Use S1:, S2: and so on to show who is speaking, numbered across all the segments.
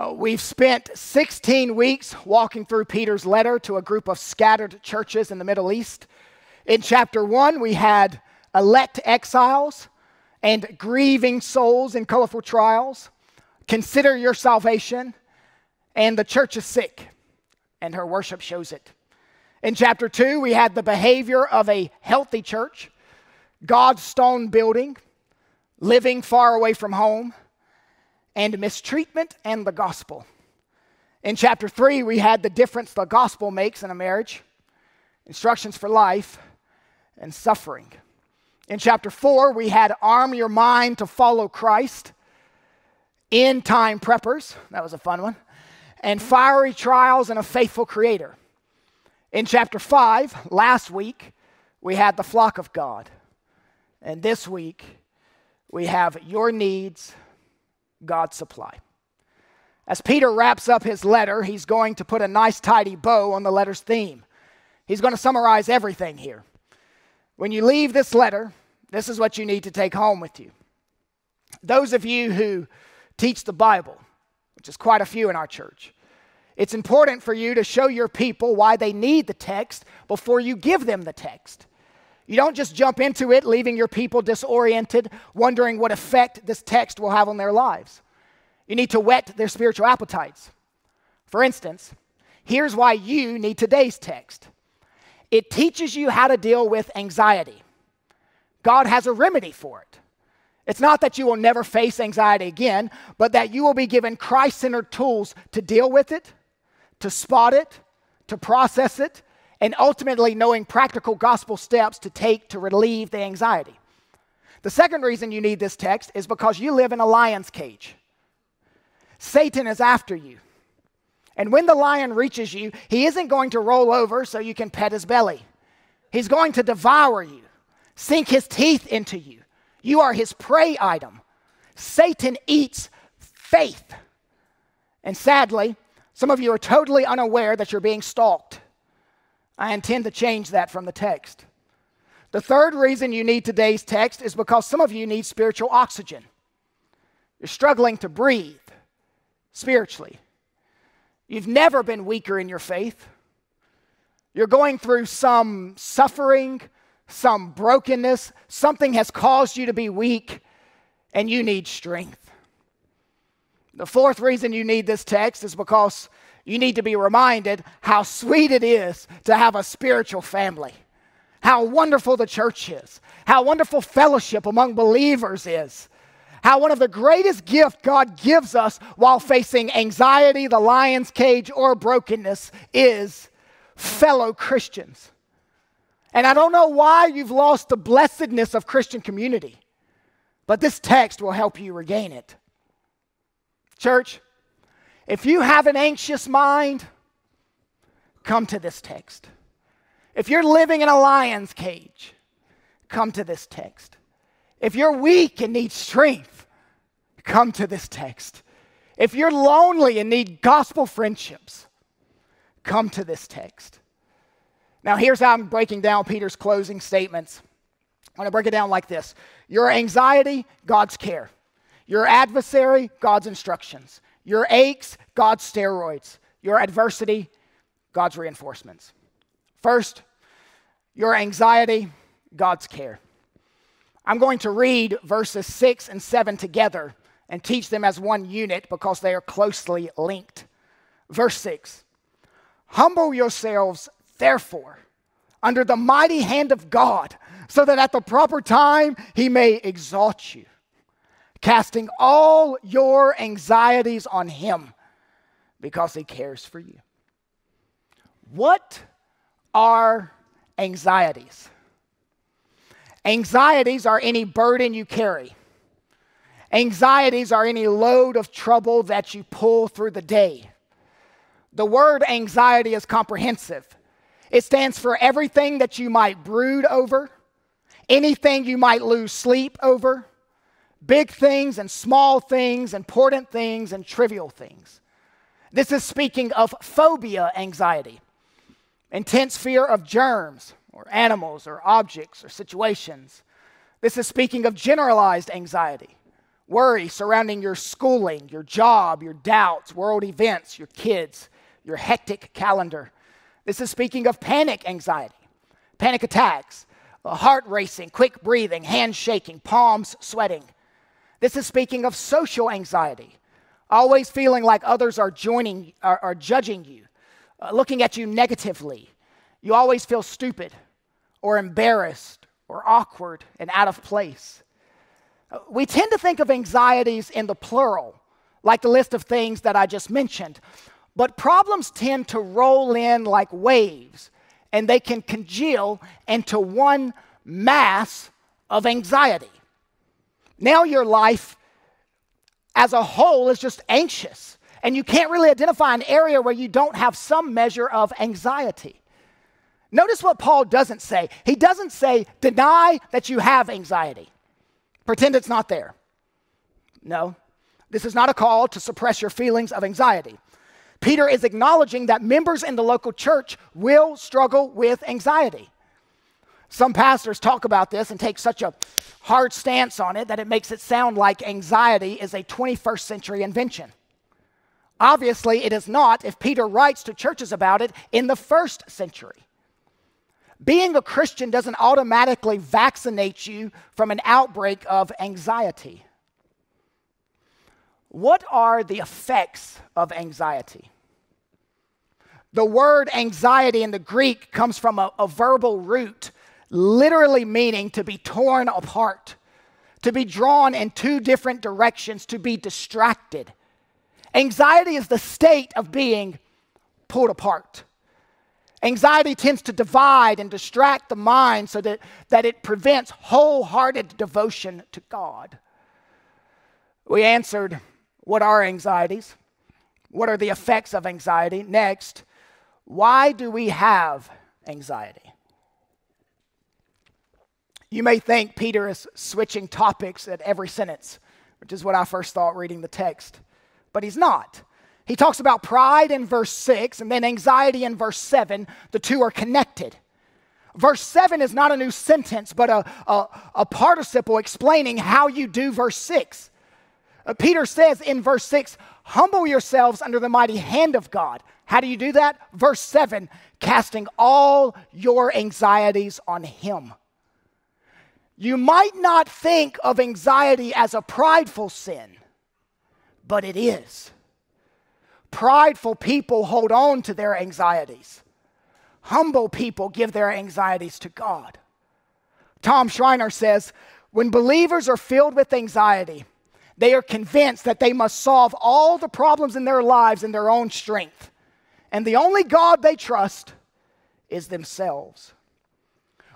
S1: Uh, we've spent 16 weeks walking through Peter's letter to a group of scattered churches in the Middle East. In chapter 1, we had elect exiles and grieving souls in colorful trials. Consider your salvation, and the church is sick, and her worship shows it. In chapter 2, we had the behavior of a healthy church, God's stone building, living far away from home and mistreatment and the gospel. In chapter 3, we had the difference the gospel makes in a marriage, instructions for life, and suffering. In chapter 4, we had arm your mind to follow Christ, end time preppers, that was a fun one, and fiery trials and a faithful creator. In chapter 5, last week, we had the flock of God. And this week, we have your needs God supply. As Peter wraps up his letter, he's going to put a nice, tidy bow on the letter's theme. He's going to summarize everything here. When you leave this letter, this is what you need to take home with you. Those of you who teach the Bible, which is quite a few in our church, it's important for you to show your people why they need the text before you give them the text. You don't just jump into it, leaving your people disoriented, wondering what effect this text will have on their lives. You need to whet their spiritual appetites. For instance, here's why you need today's text it teaches you how to deal with anxiety. God has a remedy for it. It's not that you will never face anxiety again, but that you will be given Christ centered tools to deal with it, to spot it, to process it, and ultimately knowing practical gospel steps to take to relieve the anxiety. The second reason you need this text is because you live in a lion's cage. Satan is after you. And when the lion reaches you, he isn't going to roll over so you can pet his belly. He's going to devour you, sink his teeth into you. You are his prey item. Satan eats faith. And sadly, some of you are totally unaware that you're being stalked. I intend to change that from the text. The third reason you need today's text is because some of you need spiritual oxygen. You're struggling to breathe spiritually. You've never been weaker in your faith. You're going through some suffering, some brokenness. Something has caused you to be weak, and you need strength. The fourth reason you need this text is because you need to be reminded how sweet it is to have a spiritual family, how wonderful the church is, how wonderful fellowship among believers is, how one of the greatest gifts God gives us while facing anxiety, the lion's cage, or brokenness is fellow Christians. And I don't know why you've lost the blessedness of Christian community, but this text will help you regain it. Church, if you have an anxious mind, come to this text. If you're living in a lion's cage, come to this text. If you're weak and need strength, come to this text. If you're lonely and need gospel friendships, come to this text. Now, here's how I'm breaking down Peter's closing statements. I'm going to break it down like this Your anxiety, God's care. Your adversary, God's instructions. Your aches, God's steroids. Your adversity, God's reinforcements. First, your anxiety, God's care. I'm going to read verses 6 and 7 together and teach them as one unit because they are closely linked. Verse 6 Humble yourselves, therefore, under the mighty hand of God, so that at the proper time he may exalt you casting all your anxieties on Him because He cares for you. What are anxieties? Anxieties are any burden you carry. Anxieties are any load of trouble that you pull through the day. The word anxiety is comprehensive. It stands for everything that you might brood over, anything you might lose sleep over, big things and small things, important things and trivial things. This is speaking of phobia anxiety, intense fear of germs or animals or objects or situations. This is speaking of generalized anxiety, worry surrounding your schooling, your job, your doubts, world events, your kids, your hectic calendar. This is speaking of panic anxiety, panic attacks, heart racing, quick breathing, hands shaking, palms sweating. This is speaking of social anxiety, always feeling like others are joining, are, are judging you, uh, looking at you negatively. You always feel stupid or embarrassed or awkward and out of place. Uh, we tend to think of anxieties in the plural, like the list of things that I just mentioned, but problems tend to roll in like waves and they can congeal into one mass of anxiety. Now your life as a whole is just anxious, and you can't really identify an area where you don't have some measure of anxiety. Notice what Paul doesn't say. He doesn't say, deny that you have anxiety, pretend it's not there. No, this is not a call to suppress your feelings of anxiety. Peter is acknowledging that members in the local church will struggle with anxiety. Some pastors talk about this and take such a hard stance on it that it makes it sound like anxiety is a 21st century invention. Obviously, it is not if Peter writes to churches about it in the first century. Being a Christian doesn't automatically vaccinate you from an outbreak of anxiety. What are the effects of anxiety? The word anxiety in the Greek comes from a, a, verbal root, literally meaning to be torn apart, to be drawn in two different directions, to be distracted. Anxiety is the state of being pulled apart. Anxiety tends to divide and distract the mind so that, that it prevents wholehearted devotion to God. We answered what are anxieties? What are the effects of anxiety? Next, why do we have anxiety? You may think Peter is switching topics at every sentence, which is what I first thought reading the text, but he's not. He talks about pride in verse 6 and then anxiety in verse 7. The two are connected. Verse 7 is not a new sentence, but a, a, a participle explaining how you do verse 6. Uh, Peter says in verse 6, humble yourselves under the mighty hand of God. How do you do that? Verse 7, casting all your anxieties on Him. You might not think of anxiety as a prideful sin, but it is. Prideful people hold on to their anxieties. Humble people give their anxieties to God. Tom Schreiner says, when believers are filled with anxiety, they are convinced that they must solve all the problems in their lives in their own strength. And the only God they trust is themselves.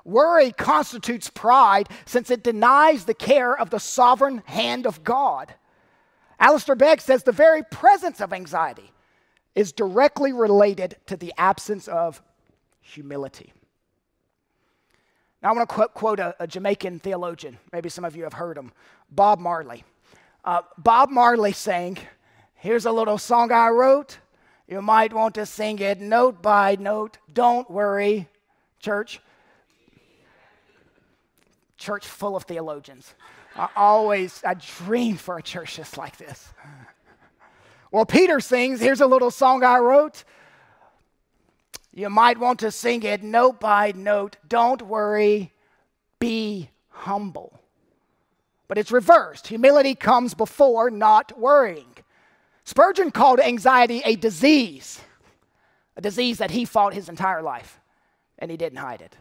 S1: Worry constitutes pride since it denies the care of the sovereign hand of God. Alistair Begg says the very presence of anxiety is directly related to the absence of humility. Now, I want to quote, quote a, a Jamaican theologian. Maybe some of you have heard him, Bob Marley. Uh, Bob Marley sang, Here's a little song I wrote. You might want to sing it note by note. Don't worry, church. Church full of theologians. I always, I dream for a church just like this. Well, Peter sings, Here's a little song I wrote. You might want to sing it note by note. Don't worry, be humble. But it's reversed. Humility comes before not worrying. Spurgeon called anxiety a disease, a disease that he fought his entire life, and he didn't hide it.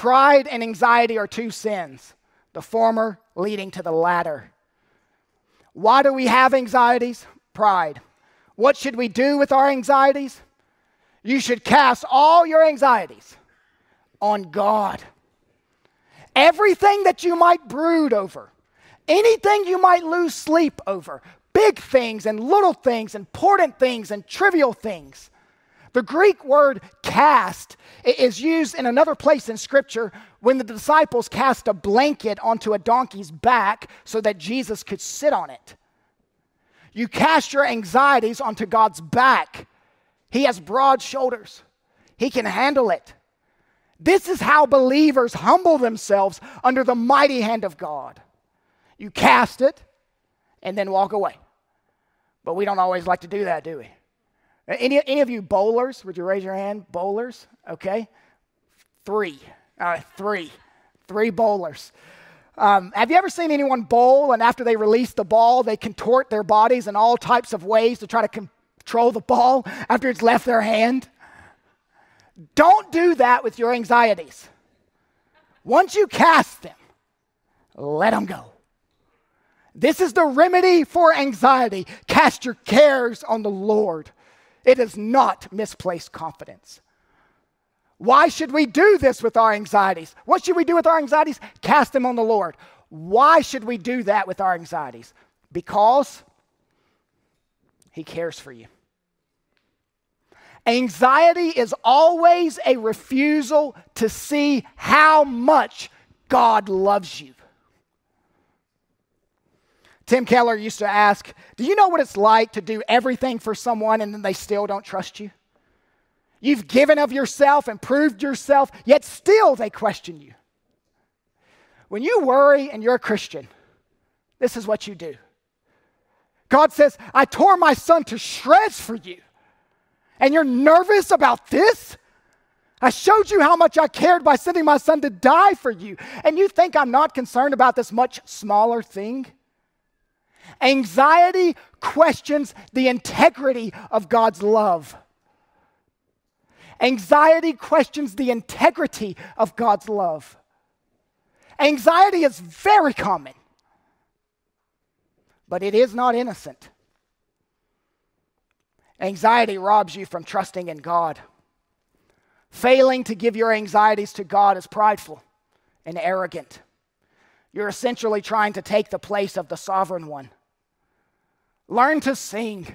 S1: Pride and anxiety are two sins, the former leading to the latter. Why do we have anxieties? Pride. What should we do with our anxieties? You should cast all your anxieties on God. Everything that you might brood over, anything you might lose sleep over, big things and little things, important things and trivial things. The Greek word cast is used in another place in Scripture when the disciples cast a blanket onto a donkey's back so that Jesus could sit on it. You cast your anxieties onto God's back. He has broad shoulders, He can handle it. This is how believers humble themselves under the mighty hand of God. You cast it, and then walk away. But we don't always like to do that, do we? Any, any of you bowlers, would you raise your hand? Bowlers, okay? Three. All right, three. Three bowlers. Um, have you ever seen anyone bowl and after they release the ball, they contort their bodies in all types of ways to try to control the ball after it's left their hand? Don't do that with your anxieties. Once you cast them, let them go. This is the remedy for anxiety. Cast your cares on the Lord. It is not misplaced confidence. Why should we do this with our anxieties? What should we do with our anxieties? Cast them on the Lord. Why should we do that with our anxieties? Because He cares for you. Anxiety is always a refusal to see how much God loves you. Tim Keller used to ask, Do you know what it's like to do everything for someone and then they still don't trust you? You've given of yourself and proved yourself, yet still they question you. When you worry and you're a Christian, this is what you do. God says, I tore my son to shreds for you. And you're nervous about this? I showed you how much I cared by sending my son to die for you. And you think I'm not concerned about this much smaller thing? Anxiety questions the integrity of God's love. Anxiety questions the integrity of God's love. Anxiety is very common, but it is not innocent. Anxiety robs you from trusting in God. Failing to give your anxieties to God is prideful and arrogant. You're essentially trying to take the place of the sovereign one. Learn to sing.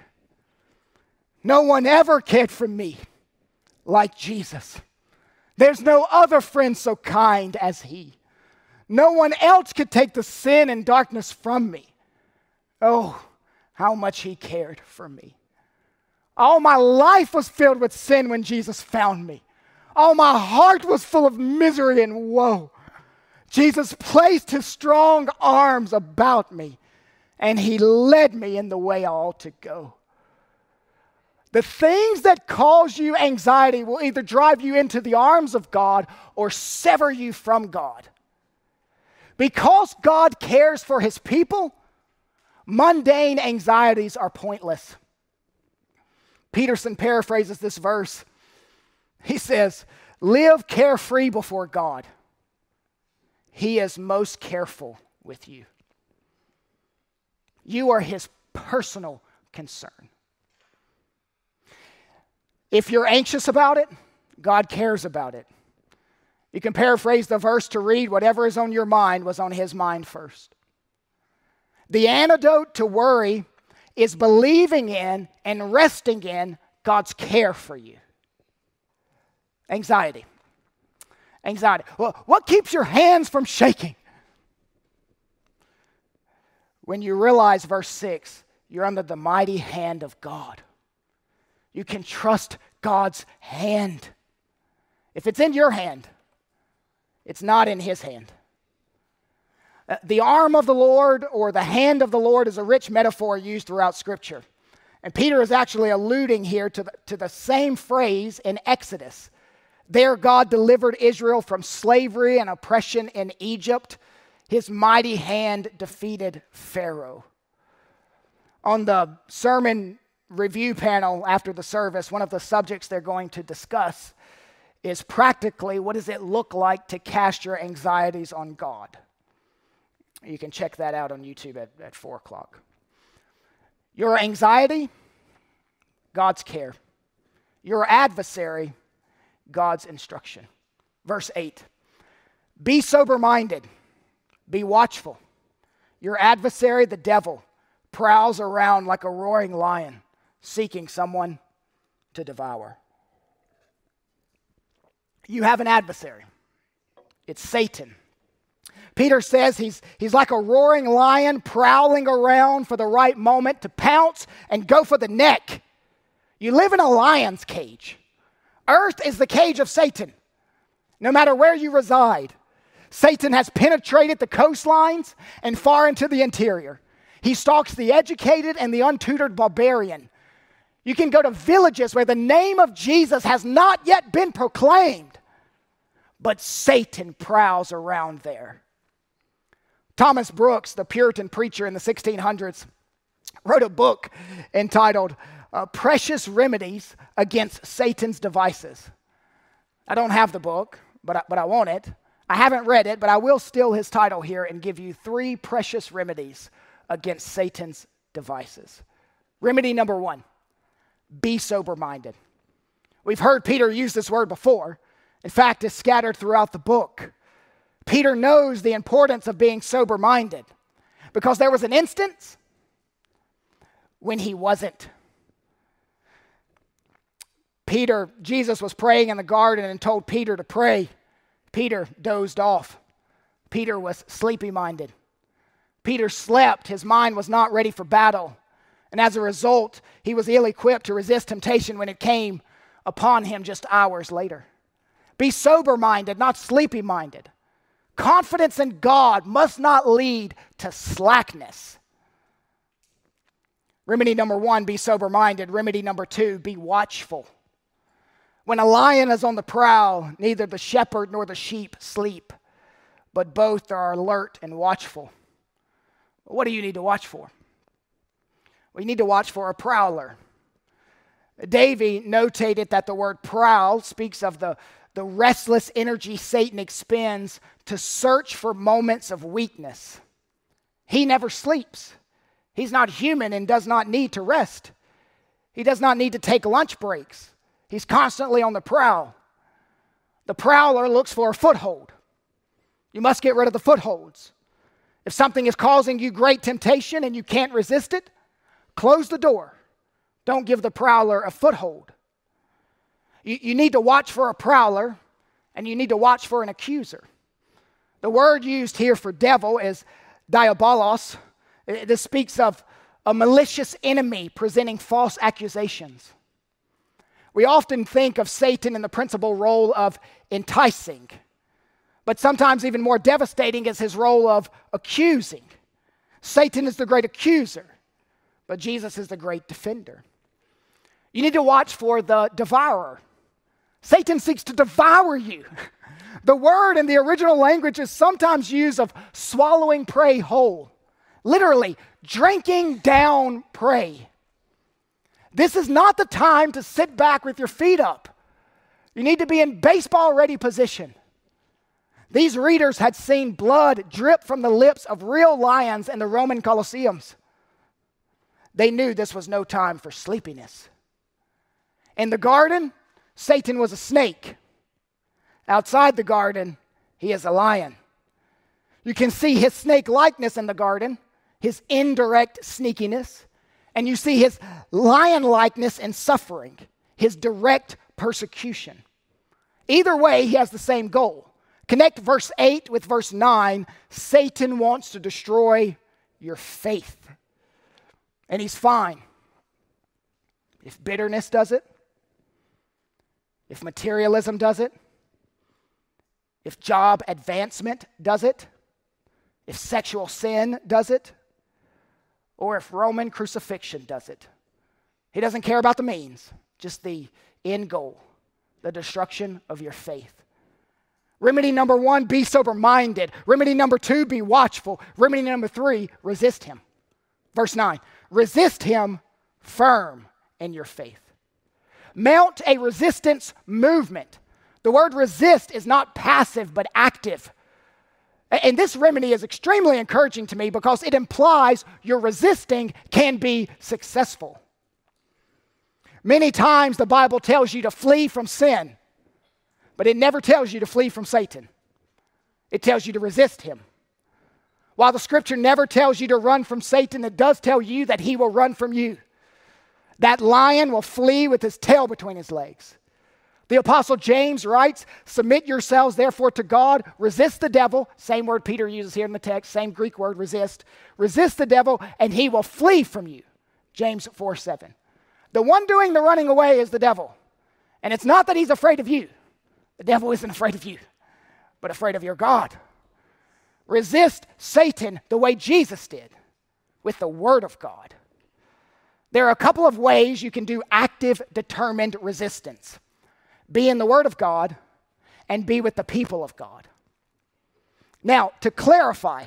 S1: No one ever cared for me like Jesus. There's no other friend so kind as he. No one else could take the sin and darkness from me. Oh, how much he cared for me. All my life was filled with sin when Jesus found me. All my heart was full of misery and woe. Jesus placed his strong arms about me and he led me in the way I ought to go. The things that cause you anxiety will either drive you into the arms of God or sever you from God. Because God cares for his people, mundane anxieties are pointless. Peterson paraphrases this verse. He says, Live carefree before God. He is most careful with you. You are his personal concern. If you're anxious about it, God cares about it. You can paraphrase the verse to read whatever is on your mind was on his mind first. The antidote to worry is believing in and resting in God's care for you. Anxiety. Anxiety. Well, what keeps your hands from shaking? when you realize, verse 6, you're under the mighty hand of God. You can trust God's hand. If it's in your hand, it's not in His hand. Uh, the arm of the Lord or the hand of the Lord is a rich metaphor used throughout Scripture. And Peter is actually alluding here to the, to the same phrase in Exodus. There, God delivered Israel from slavery and oppression in Egypt his mighty hand defeated Pharaoh. On the sermon review panel after the service, one of the subjects they're going to discuss is practically what does it look like to cast your anxieties on God? You can check that out on YouTube at, at 4 o'clock. Your anxiety, God's care. Your adversary, God's instruction. Verse 8 Be sober minded. Be watchful. Your adversary, the devil, prowls around like a roaring lion, seeking someone to devour. You have an adversary, it's Satan. Peter says he's, he's like a roaring lion prowling around for the right moment to pounce and go for the neck. You live in a lion's cage. Earth is the cage of Satan, no matter where you reside. Satan has penetrated the coastlines and far into the interior. He stalks the educated and the untutored barbarian. You can go to villages where the name of Jesus has not yet been proclaimed, but Satan prowls around there. Thomas Brooks, the Puritan preacher in the 1600s, wrote a book entitled uh, Precious Remedies Against Satan's Devices. I don't have the book, but I, but I want it. I haven't read it, but I will steal his title here and give you three precious remedies against Satan's devices. Remedy number one be sober minded. We've heard Peter use this word before. In fact, it's scattered throughout the book. Peter knows the importance of being sober minded because there was an instance when he wasn't. Peter, Jesus was praying in the garden and told Peter to pray. Peter dozed off. Peter was sleepy minded. Peter slept. His mind was not ready for battle. And as a result, he was ill equipped to resist temptation when it came upon him just hours later. Be sober minded, not sleepy minded. Confidence in God must not lead to slackness. Remedy number one, be sober minded. Remedy number two, be watchful. When a lion is on the prowl, neither the shepherd nor the sheep sleep, but both are alert and watchful. What do you need to watch for? You need to watch for a prowler. Davy notated that the word prowl speaks of the, the restless energy Satan expends to search for moments of weakness. He never sleeps. He's not human and does not need to rest. He does not need to take lunch breaks. He's constantly on the prowl. The prowler looks for a foothold. You must get rid of the footholds. If something is causing you great temptation and you can't resist it, close the door. Don't give the prowler a foothold. You, you need to watch for a prowler and you need to watch for an accuser. The word used here for devil is diabolos. This speaks of a malicious enemy presenting false accusations. We often think of Satan in the principal role of enticing, but sometimes even more devastating is his role of accusing. Satan is the great accuser, but Jesus is the great defender. You need to watch for the devourer. Satan seeks to devour you. The word in the original language is sometimes used of swallowing prey whole, literally, drinking down prey. This is not the time to sit back with your feet up. You need to be in baseball ready position. These readers had seen blood drip from the lips of real lions in the Roman Colosseums. They knew this was no time for sleepiness. In the garden, Satan was a snake. Outside the garden, he is a lion. You can see his snake likeness in the garden, his indirect sneakiness, and you see his lion likeness and suffering, his direct persecution. Either way, he has the same goal. Connect verse 8 with verse 9. Satan wants to destroy your faith. And he's fine. If bitterness does it, if materialism does it, if job advancement does it, if sexual sin does it, or if Roman crucifixion does it. He doesn't care about the means, just the end goal, the destruction of your faith. Remedy number one, be sober minded. Remedy number two, be watchful. Remedy number three, resist him. Verse 9, resist him firm in your faith. Mount a resistance movement. The word resist is not passive but active. And this remedy is extremely encouraging to me because it implies your resisting can be successful. Many times the Bible tells you to flee from sin, but it never tells you to flee from Satan. It tells you to resist him. While the scripture never tells you to run from Satan, it does tell you that he will run from you. That lion will flee with his tail between his legs. The Apostle James writes, Submit yourselves therefore to God, resist the devil, same word Peter uses here in the text, same Greek word, resist. Resist the devil, and he will flee from you. James 4 7. The one doing the running away is the devil. And it's not that he's afraid of you, the devil isn't afraid of you, but afraid of your God. Resist Satan the way Jesus did. with the Word of God. There are a couple of ways you can do active, determined resistance be in the Word of God and be with the people of God. Now, to clarify,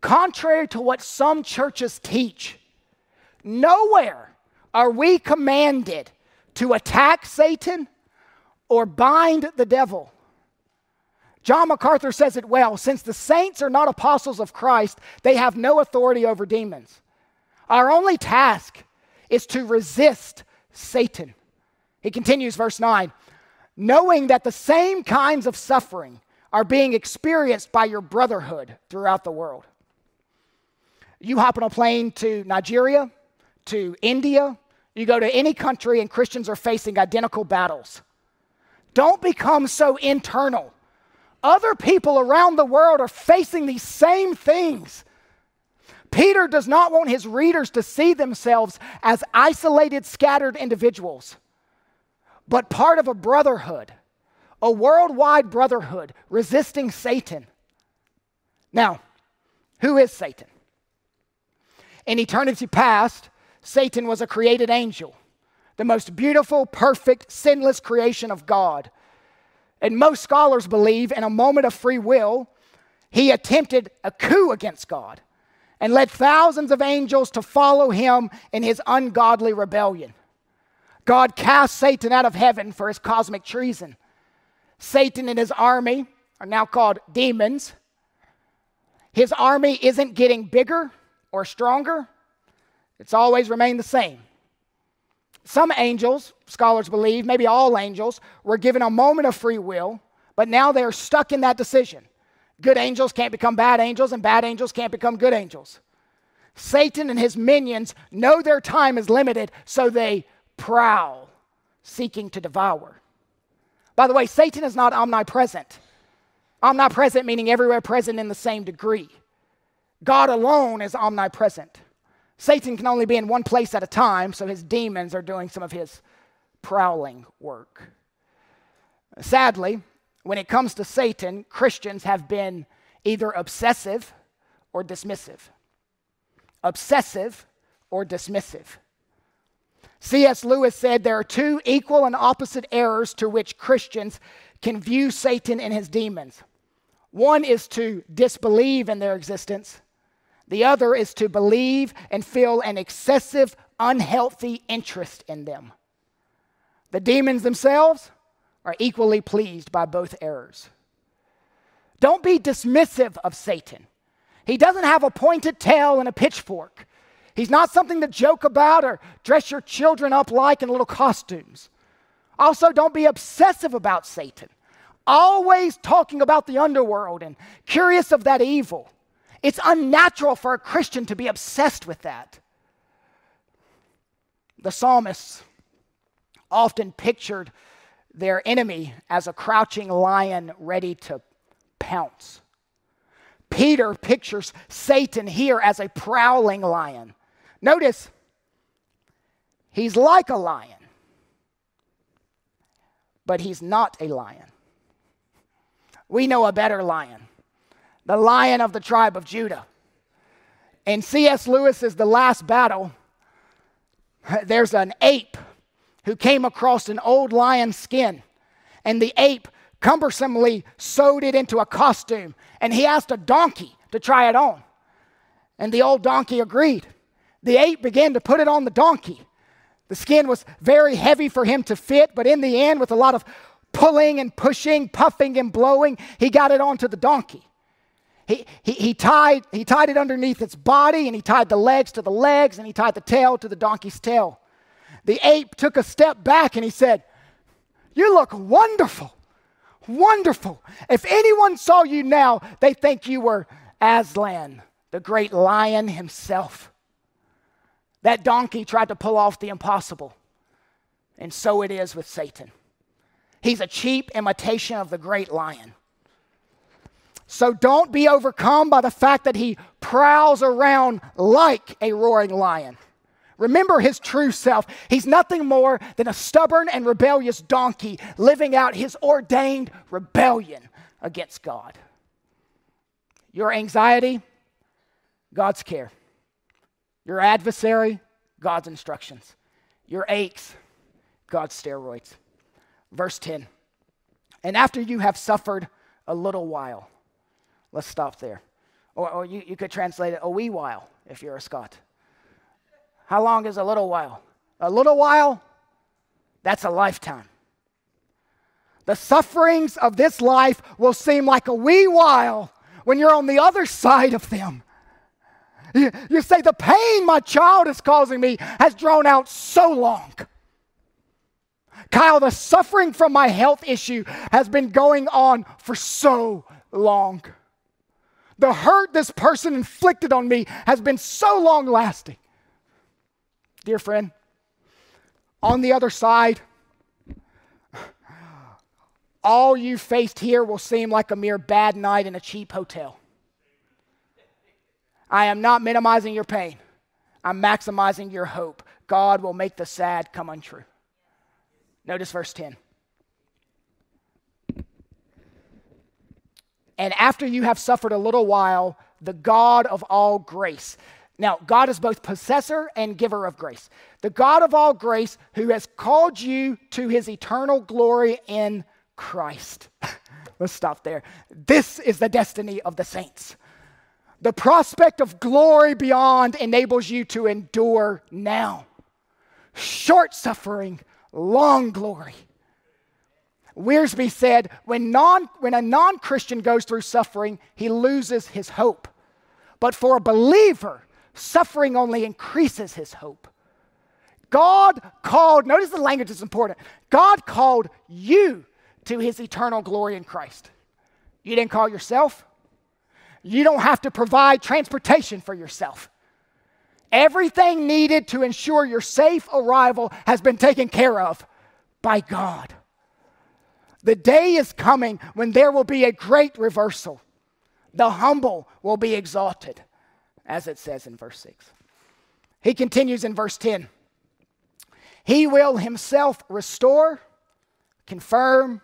S1: contrary to what some churches teach, nowhere are we commanded to attack Satan or bind the devil. John MacArthur says it well since the saints are not apostles of Christ, they have no authority over demons. Our only task is to resist Satan. He continues, verse 9, knowing that the same kinds of suffering are being experienced by your brotherhood throughout the world. You hop on a plane to Nigeria, to India, you go to any country, and Christians are facing identical battles. Don't become so internal. Other people around the world are facing these same things. Peter does not want his readers to see themselves as isolated, scattered individuals, but part of a brotherhood, a worldwide brotherhood resisting Satan. Now, who is Satan? In eternity past, Satan was a created angel, the most beautiful, perfect, sinless creation of God. And most scholars believe in a moment of free will, he attempted a coup against God and led thousands of angels to follow him in his ungodly rebellion. God cast Satan out of heaven for his cosmic treason. Satan and his army are now called demons. His army isn't getting bigger or stronger, it's always remained the same. Some angels, scholars believe, maybe all angels, were given a moment of free will, but now they are stuck in that decision. Good angels can't become bad angels, and bad angels can't become good angels. Satan and his minions know their time is limited, so they prowl, seeking to devour. By the way, Satan is not omnipresent. Omnipresent meaning everywhere present in the same degree. God alone is omnipresent. Satan can only be in one place at a time, so his demons are doing some of his prowling work. Sadly, when it comes to Satan, Christians have been either obsessive or dismissive. Obsessive or dismissive. C.S. Lewis said there are two equal and opposite errors to which Christians can view Satan and his demons. One is to disbelieve in their existence, the other is to believe and feel an excessive, unhealthy interest in them. The demons themselves are equally pleased by both errors. Don't be dismissive of Satan. He doesn't have a pointed tail and a pitchfork. He's not something to joke about or dress your children up like in little costumes. Also, don't be obsessive about Satan, always talking about the underworld and curious of that evil. It's unnatural for a Christian to be obsessed with that. The psalmists often pictured their enemy as a crouching lion ready to pounce. Peter pictures Satan here as a prowling lion. Notice, he's like a lion, but he's not a lion. We know a better lion the lion of the tribe of Judah. In C.S. Lewis's The Last Battle, there's an ape who came across an old lion's skin, and the ape cumbersomely sewed it into a costume, and he asked a donkey to try it on. And the old donkey agreed. The ape began to put it on the donkey. The skin was very heavy for him to fit, but in the end, with a lot of pulling and pushing, puffing and blowing, he got it onto the donkey. He, he, he, tied, he tied it underneath its body, and he tied the legs to the legs, and he tied the tail to the donkey's tail. The ape took a step back and he said, You look wonderful, wonderful. If anyone saw you now, they think you were Aslan, the great lion himself. That donkey tried to pull off the impossible, and so it is with Satan. He's a cheap imitation of the great lion. So don't be overcome by the fact that he prowls around like a roaring lion. Remember his true self. He's nothing more than a stubborn and rebellious donkey living out his ordained rebellion against God. Your anxiety, God's care. Your adversary, God's instructions. Your aches, God's steroids. Verse 10. And after you have suffered a little while, let's stop there. Or, or you, you could translate it a wee while if you're a Scot. How long is a little while? A little while, that's a lifetime. The sufferings of this life will seem like a wee while when you're on the other side of them. You, say, The pain my child is causing me has drawn out so long. Kyle, the suffering from my health issue has been going on for so long. The hurt this person inflicted on me has been so long lasting. Dear friend, on the other side, all you faced here will seem like a mere bad night in a cheap hotel. I am not minimizing your pain, I'm maximizing your hope. God will make the sad come untrue. Notice verse 10. And after you have suffered a little while, the God of all grace. Now, God is both possessor and giver of grace. The God of all grace who has called you to his eternal glory in Christ. Let's stop there. This is the destiny of the saints. The prospect of glory beyond enables you to endure now. Short suffering, long glory. Wiersbe said when, non, when a non Christian goes through suffering, he loses his hope. But for a believer, suffering only increases his hope. God called, notice the language is important. God called you to his eternal glory in Christ. You didn't call yourself. You don't have to provide transportation for yourself. Everything needed to ensure your safe arrival has been taken care of by God. The day is coming when there will be a great reversal. The humble will be exalted, as it says in verse 6. He continues in verse 10 He will himself restore, confirm,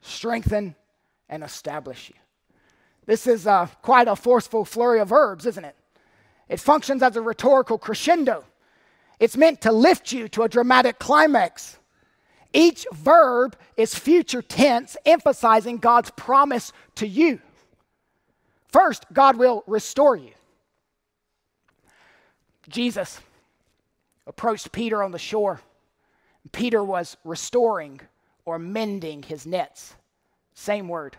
S1: strengthen, and establish you. This is uh, quite a forceful flurry of verbs, isn't it? It functions as a rhetorical crescendo. It's meant to lift you to a dramatic climax. Each verb is future tense, emphasizing God's promise to you. First, God will restore you. Jesus approached Peter on the shore. Peter was restoring or mending his nets. Same word.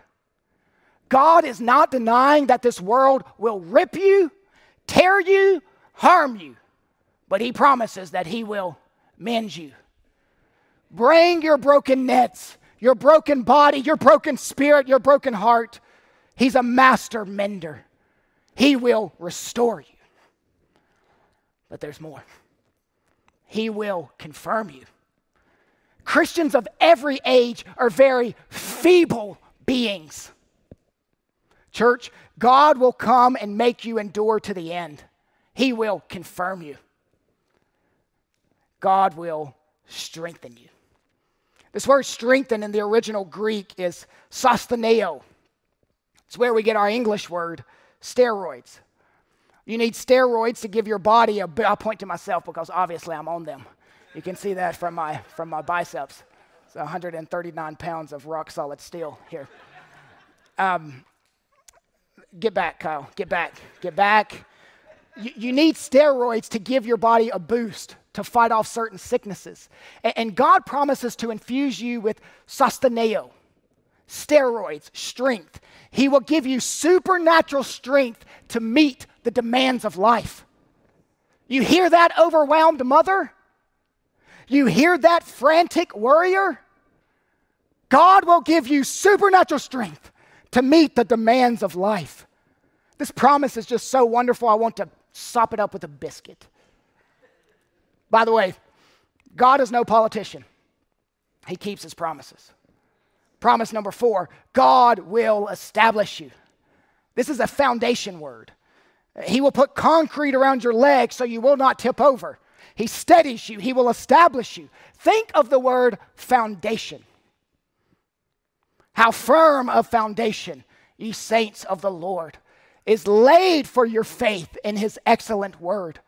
S1: God is not denying that this world will rip you, tear you, harm you, but He promises that He will mend you. Bring your broken nets, your broken body, your broken spirit, your broken heart. He's a master mender. He will restore you. But there's more. He will confirm you. Christians of every age are very feeble beings. Church, God will come and make you endure to the end. He will confirm you. God will strengthen you. This word strengthen in the original Greek is sosteneo. It's where we get our English word steroids. You need steroids to give your body a. I'll point to myself because obviously I'm on them. You can see that from my, from my biceps. It's 139 pounds of rock solid steel here. Um, get back, Kyle. Get back. Get back. You, you, need steroids to give your body a boost to fight off certain sicknesses. And, and God promises to infuse you with sosteneo, steroids, strength. He will give you supernatural strength to meet the demands of life. You hear that, overwhelmed mother? You hear that, frantic warrior? God will give you supernatural strength to meet the demands of life. This promise is just so wonderful, I want to sop it up with a biscuit. By the way, God is no politician, He keeps His promises. Promise number four God will establish you. This is a foundation word. He will put concrete around your legs so you will not tip over. He steadies you, He will establish you. Think of the word foundation. How firm a foundation, ye saints of the Lord. is laid for your faith in his excellent word.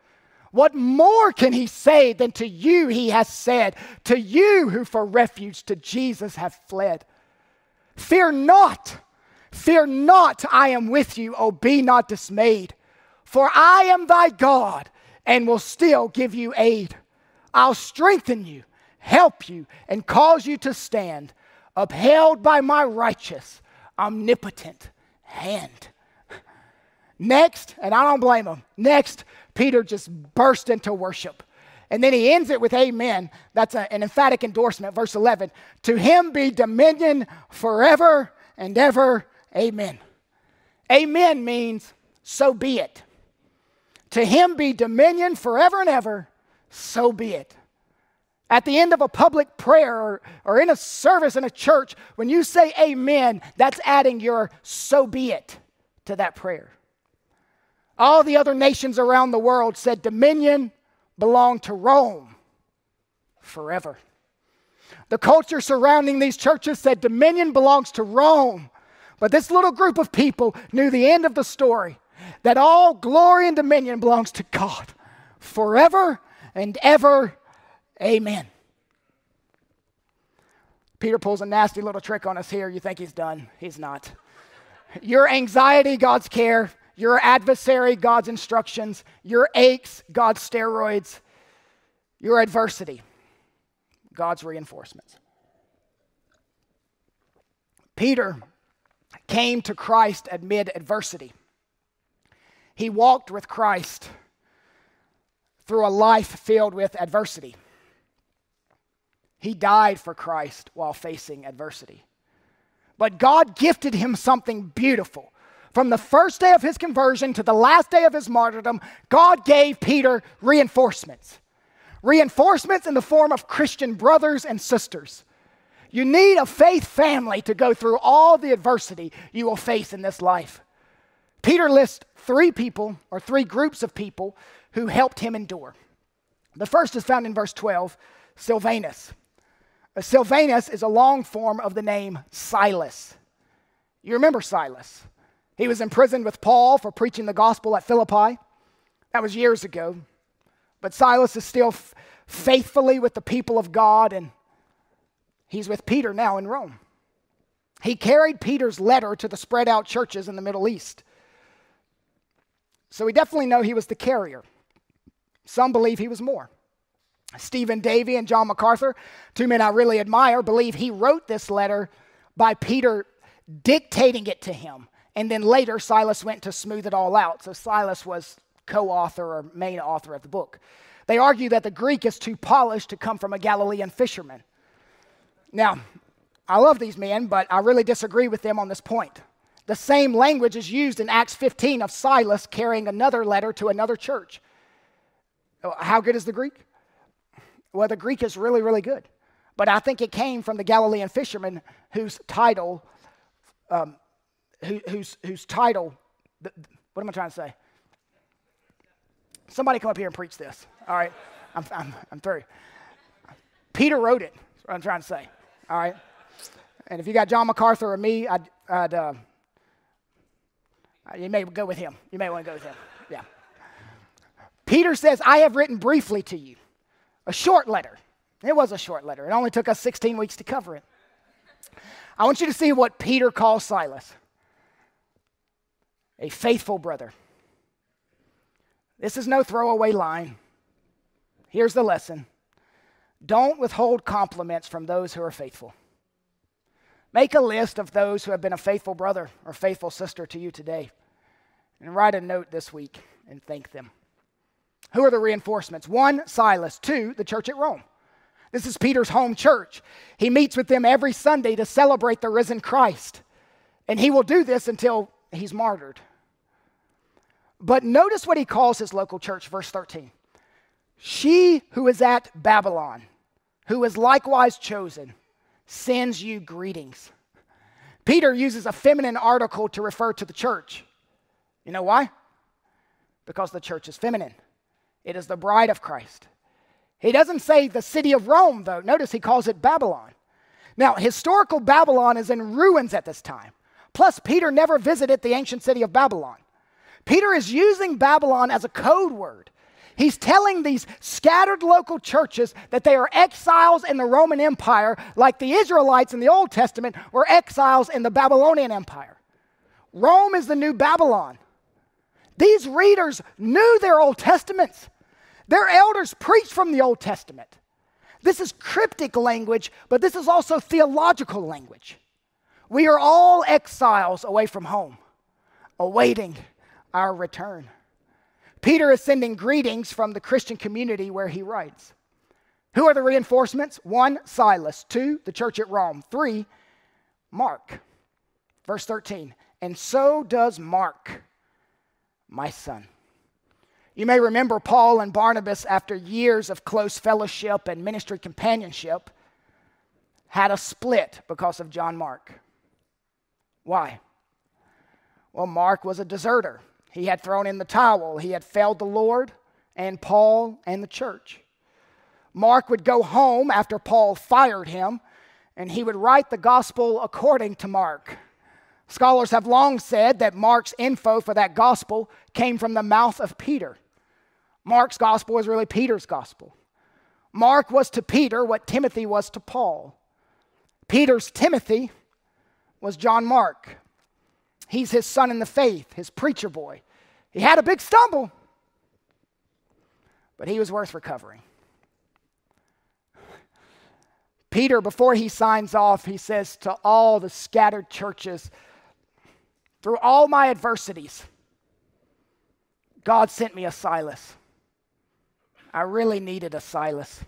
S1: What more can he say than to you he has said, to you who for refuge to Jesus have fled? Fear not, fear not, I am with you, O be not dismayed, for I am thy God and will still give you aid. I'll strengthen you, help you, and cause you to stand, upheld by my righteous, omnipotent hand. Next, and I don't blame him, next, Peter just burst into worship. And then he ends it with amen. That's a, an emphatic endorsement, verse 11. To him be dominion forever and ever. Amen. Amen means so be it. To him be dominion forever and ever. So be it. At the end of a public prayer or, or in a service in a church, when you say amen, that's adding your so be it to that prayer. All the other nations around the world said dominion belonged to Rome forever. The culture surrounding these churches said dominion belongs to Rome. But this little group of people knew the end of the story that all glory and dominion belongs to God forever and ever. Amen. Peter pulls a nasty little trick on us here. You think he's done. He's not. Your anxiety, God's care your adversary, God's instructions, your aches, God's steroids, your adversity, God's reinforcements. Peter came to Christ amid adversity. He walked with Christ through a life filled with adversity. He died for Christ while facing adversity. But God gifted him something beautiful from the first day of his conversion to the last day of his martyrdom, God gave Peter reinforcements. Reinforcements in the form of Christian brothers and sisters. You need a faith family to go through all the adversity you will face in this life. Peter lists three people or three groups of people who helped him endure. The first is found in verse 12 Silvanus. Uh, Silvanus is a long form of the name Silas. You remember Silas. He was imprisoned with Paul for preaching the gospel at Philippi. That was years ago. But Silas is still f- faithfully with the people of God, and he's with Peter now in Rome. He carried Peter's letter to the spread out churches in the Middle East. So we definitely know he was the carrier. Some believe he was more. Stephen Davey and John MacArthur, two men I really admire, believe he wrote this letter by Peter dictating it to him and then later, Silas went to smooth it all out. So Silas was co author or main author of the book. They argue that the Greek is too polished to come from a Galilean fisherman. Now, I love these men, but I really disagree with them on this point. The same language is used in Acts 15 of Silas carrying another letter to another church. Oh, how good is the Greek? Well, the Greek is really, really good. But I think it came from the Galilean fisherman whose title um, who, whose, whose title, what am I trying to say? Somebody come up here and preach this. All right, I'm, I'm, I'm through. Peter wrote it, what I'm trying to say. All right. And if you got John MacArthur or me, I'd, I'd uh, you may go with him. You may want to go with him. Yeah. Peter says, I have written briefly to you, a short letter. It was a short letter. It only took us 16 weeks to cover it. I want you to see what Peter calls Silas a faithful brother. This is no throwaway line. Here's the lesson don't withhold compliments from those who are faithful. Make a list of those who have been a faithful brother or faithful sister to you today and write a note this week and thank them. Who are the reinforcements? One, Silas. Two, the church at Rome. This is Peter's home church. He meets with them every Sunday to celebrate the risen Christ. And he will do this until he's martyred. But notice what he calls his local church, verse 13. She who is at Babylon, who is likewise chosen, sends you greetings. Peter uses a feminine article to refer to the church. You know why? Because the church is feminine, it is the bride of Christ. He doesn't say the city of Rome, though. Notice he calls it Babylon. Now, historical Babylon is in ruins at this time. Plus, Peter never visited the ancient city of Babylon. Peter is using Babylon as a code word. He's telling these scattered local churches that they are exiles in the Roman Empire, like the Israelites in the Old Testament were exiles in the Babylonian Empire. Rome is the new Babylon. These readers knew their Old Testaments. Their elders preached from the Old Testament. This is cryptic language, but this is also theological language. We are all exiles away from home, awaiting our return. Peter is sending greetings from the Christian community where he writes. Who are the reinforcements? One, Silas. Two, the church at Rome. Three, Mark. Verse 13. And so does Mark, my son. You may remember Paul and Barnabas, after years of close fellowship and ministry companionship, had a split because of John Mark. Why? Well, Mark was a deserter. He had thrown in the towel. He had failed the Lord and Paul and the church. Mark would go home after Paul fired him, and he would write the gospel according to Mark. Scholars have long said that Mark's info for that gospel came from the mouth of Peter. Mark's gospel is really Peter's gospel. Mark was to Peter what Timothy was to Paul. Peter's Timothy was John Mark. He's his son in the faith, his preacher boy. He had a big stumble, but he was worth recovering. Peter, before he signs off, he says to all the scattered churches, through all my adversities, God sent me a Silas. I really needed a Silas.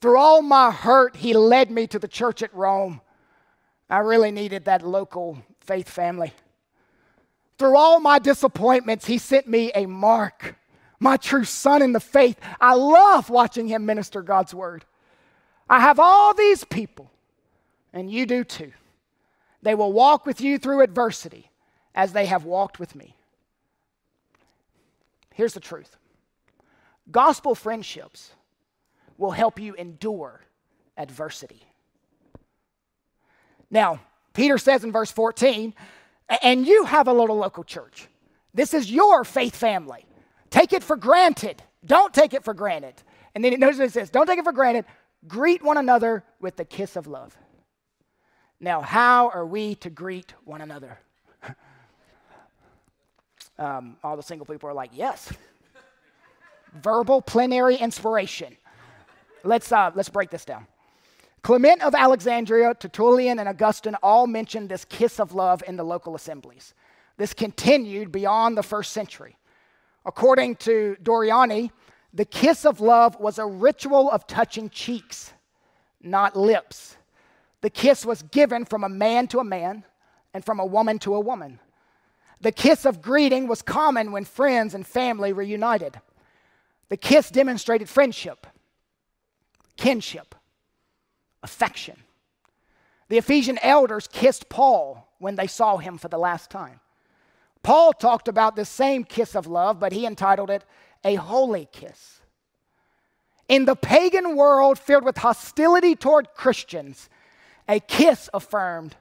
S1: Through all my hurt, he led me to the church at Rome. I really needed that local faith family. Through all my disappointments, he sent me a mark, my true son in the faith. I love watching him minister God's word. I have all these people, and you do too. They will walk with you through adversity as they have walked with me. Here's the truth gospel friendships will help you endure adversity. Now, Peter says in verse 14, and you have a little local church. This is your faith family. Take it for granted. Don't take it for granted. And then notice what it says don't take it for granted. Greet one another with the kiss of love. Now, how are we to greet one another? um, all the single people are like, yes. Verbal plenary inspiration. Let's, uh, let's break this down. Clement of Alexandria, Tertullian, and Augustine all mentioned this kiss of love in the local assemblies. This continued beyond the first century. According to Doriani, the kiss of love was a ritual of touching cheeks, not lips. The kiss was given from a man to a man and from a woman to a woman. The kiss of greeting was common when friends and family reunited. The kiss demonstrated friendship, kinship, affection. The Ephesian elders kissed Paul when they saw him for the last time. Paul talked about this same kiss of love, but he entitled it a holy kiss. In the pagan world filled with hostility toward Christians, a kiss affirmed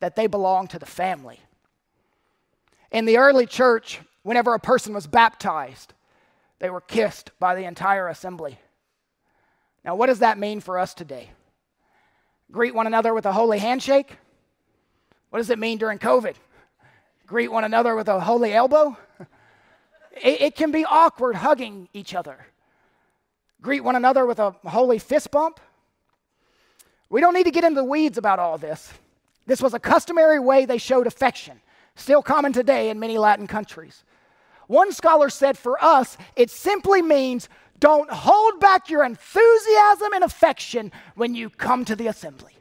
S1: that they belonged to the family. In the early church, whenever a person was baptized, they were kissed by the entire assembly. Now, what does that mean for us today? Greet one another with a holy handshake? What does it mean during COVID? Greet one another with a holy elbow? It, it, can be awkward hugging each other. Greet one another with a holy fist bump? We don't need to get into the weeds about all this. This was a customary way they showed affection, still common today in many Latin countries. One scholar said for us, it simply means don't hold back your enthusiasm and affection when you come to the assembly.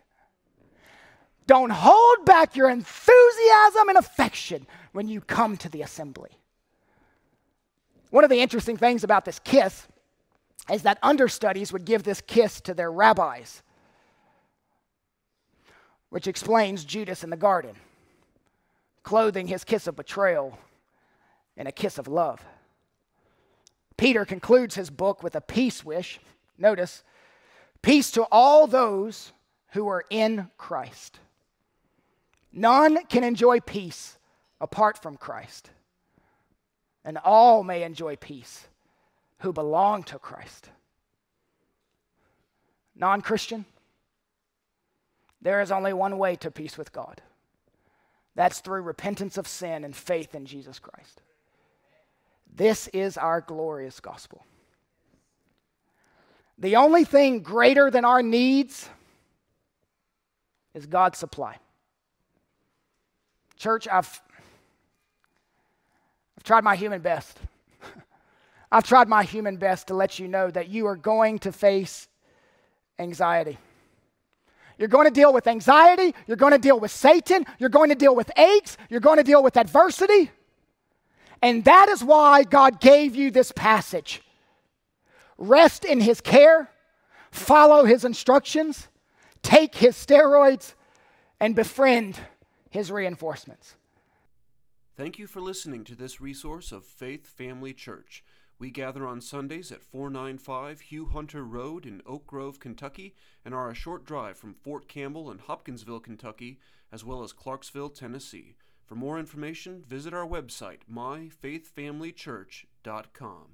S1: Don't hold back your enthusiasm and affection when you come to the assembly. One of the interesting things about this kiss is that understudies would give this kiss to their rabbis, which explains Judas in the garden, clothing his kiss of betrayal in a kiss of love. Peter concludes his book with a peace wish. Notice, peace to all those who are in Christ. None can enjoy peace apart from Christ. and all may enjoy peace who belong to Christ. Non Christian, there is only one way to peace with God. That's through repentance of sin and faith in Jesus Christ. This is our glorious gospel. The only thing greater than our needs is God's supply. Church, I've, I've tried my human best. I've tried my human best to let you know that you are going to face anxiety. You're going to deal with anxiety. You're going to deal with Satan. You're going to deal with aches. You're going to deal with adversity. And that is why God gave you this passage. Rest in His care, follow His instructions, take His steroids, and befriend His reinforcements.
S2: Thank you for listening to this resource of Faith Family Church. We gather on Sundays at 495 Hugh Hunter Road in Oak Grove, Kentucky, and are a short drive from Fort Campbell and Hopkinsville, Kentucky, as well as Clarksville, Tennessee. For more information, visit our website, myfaithfamilychurch.com.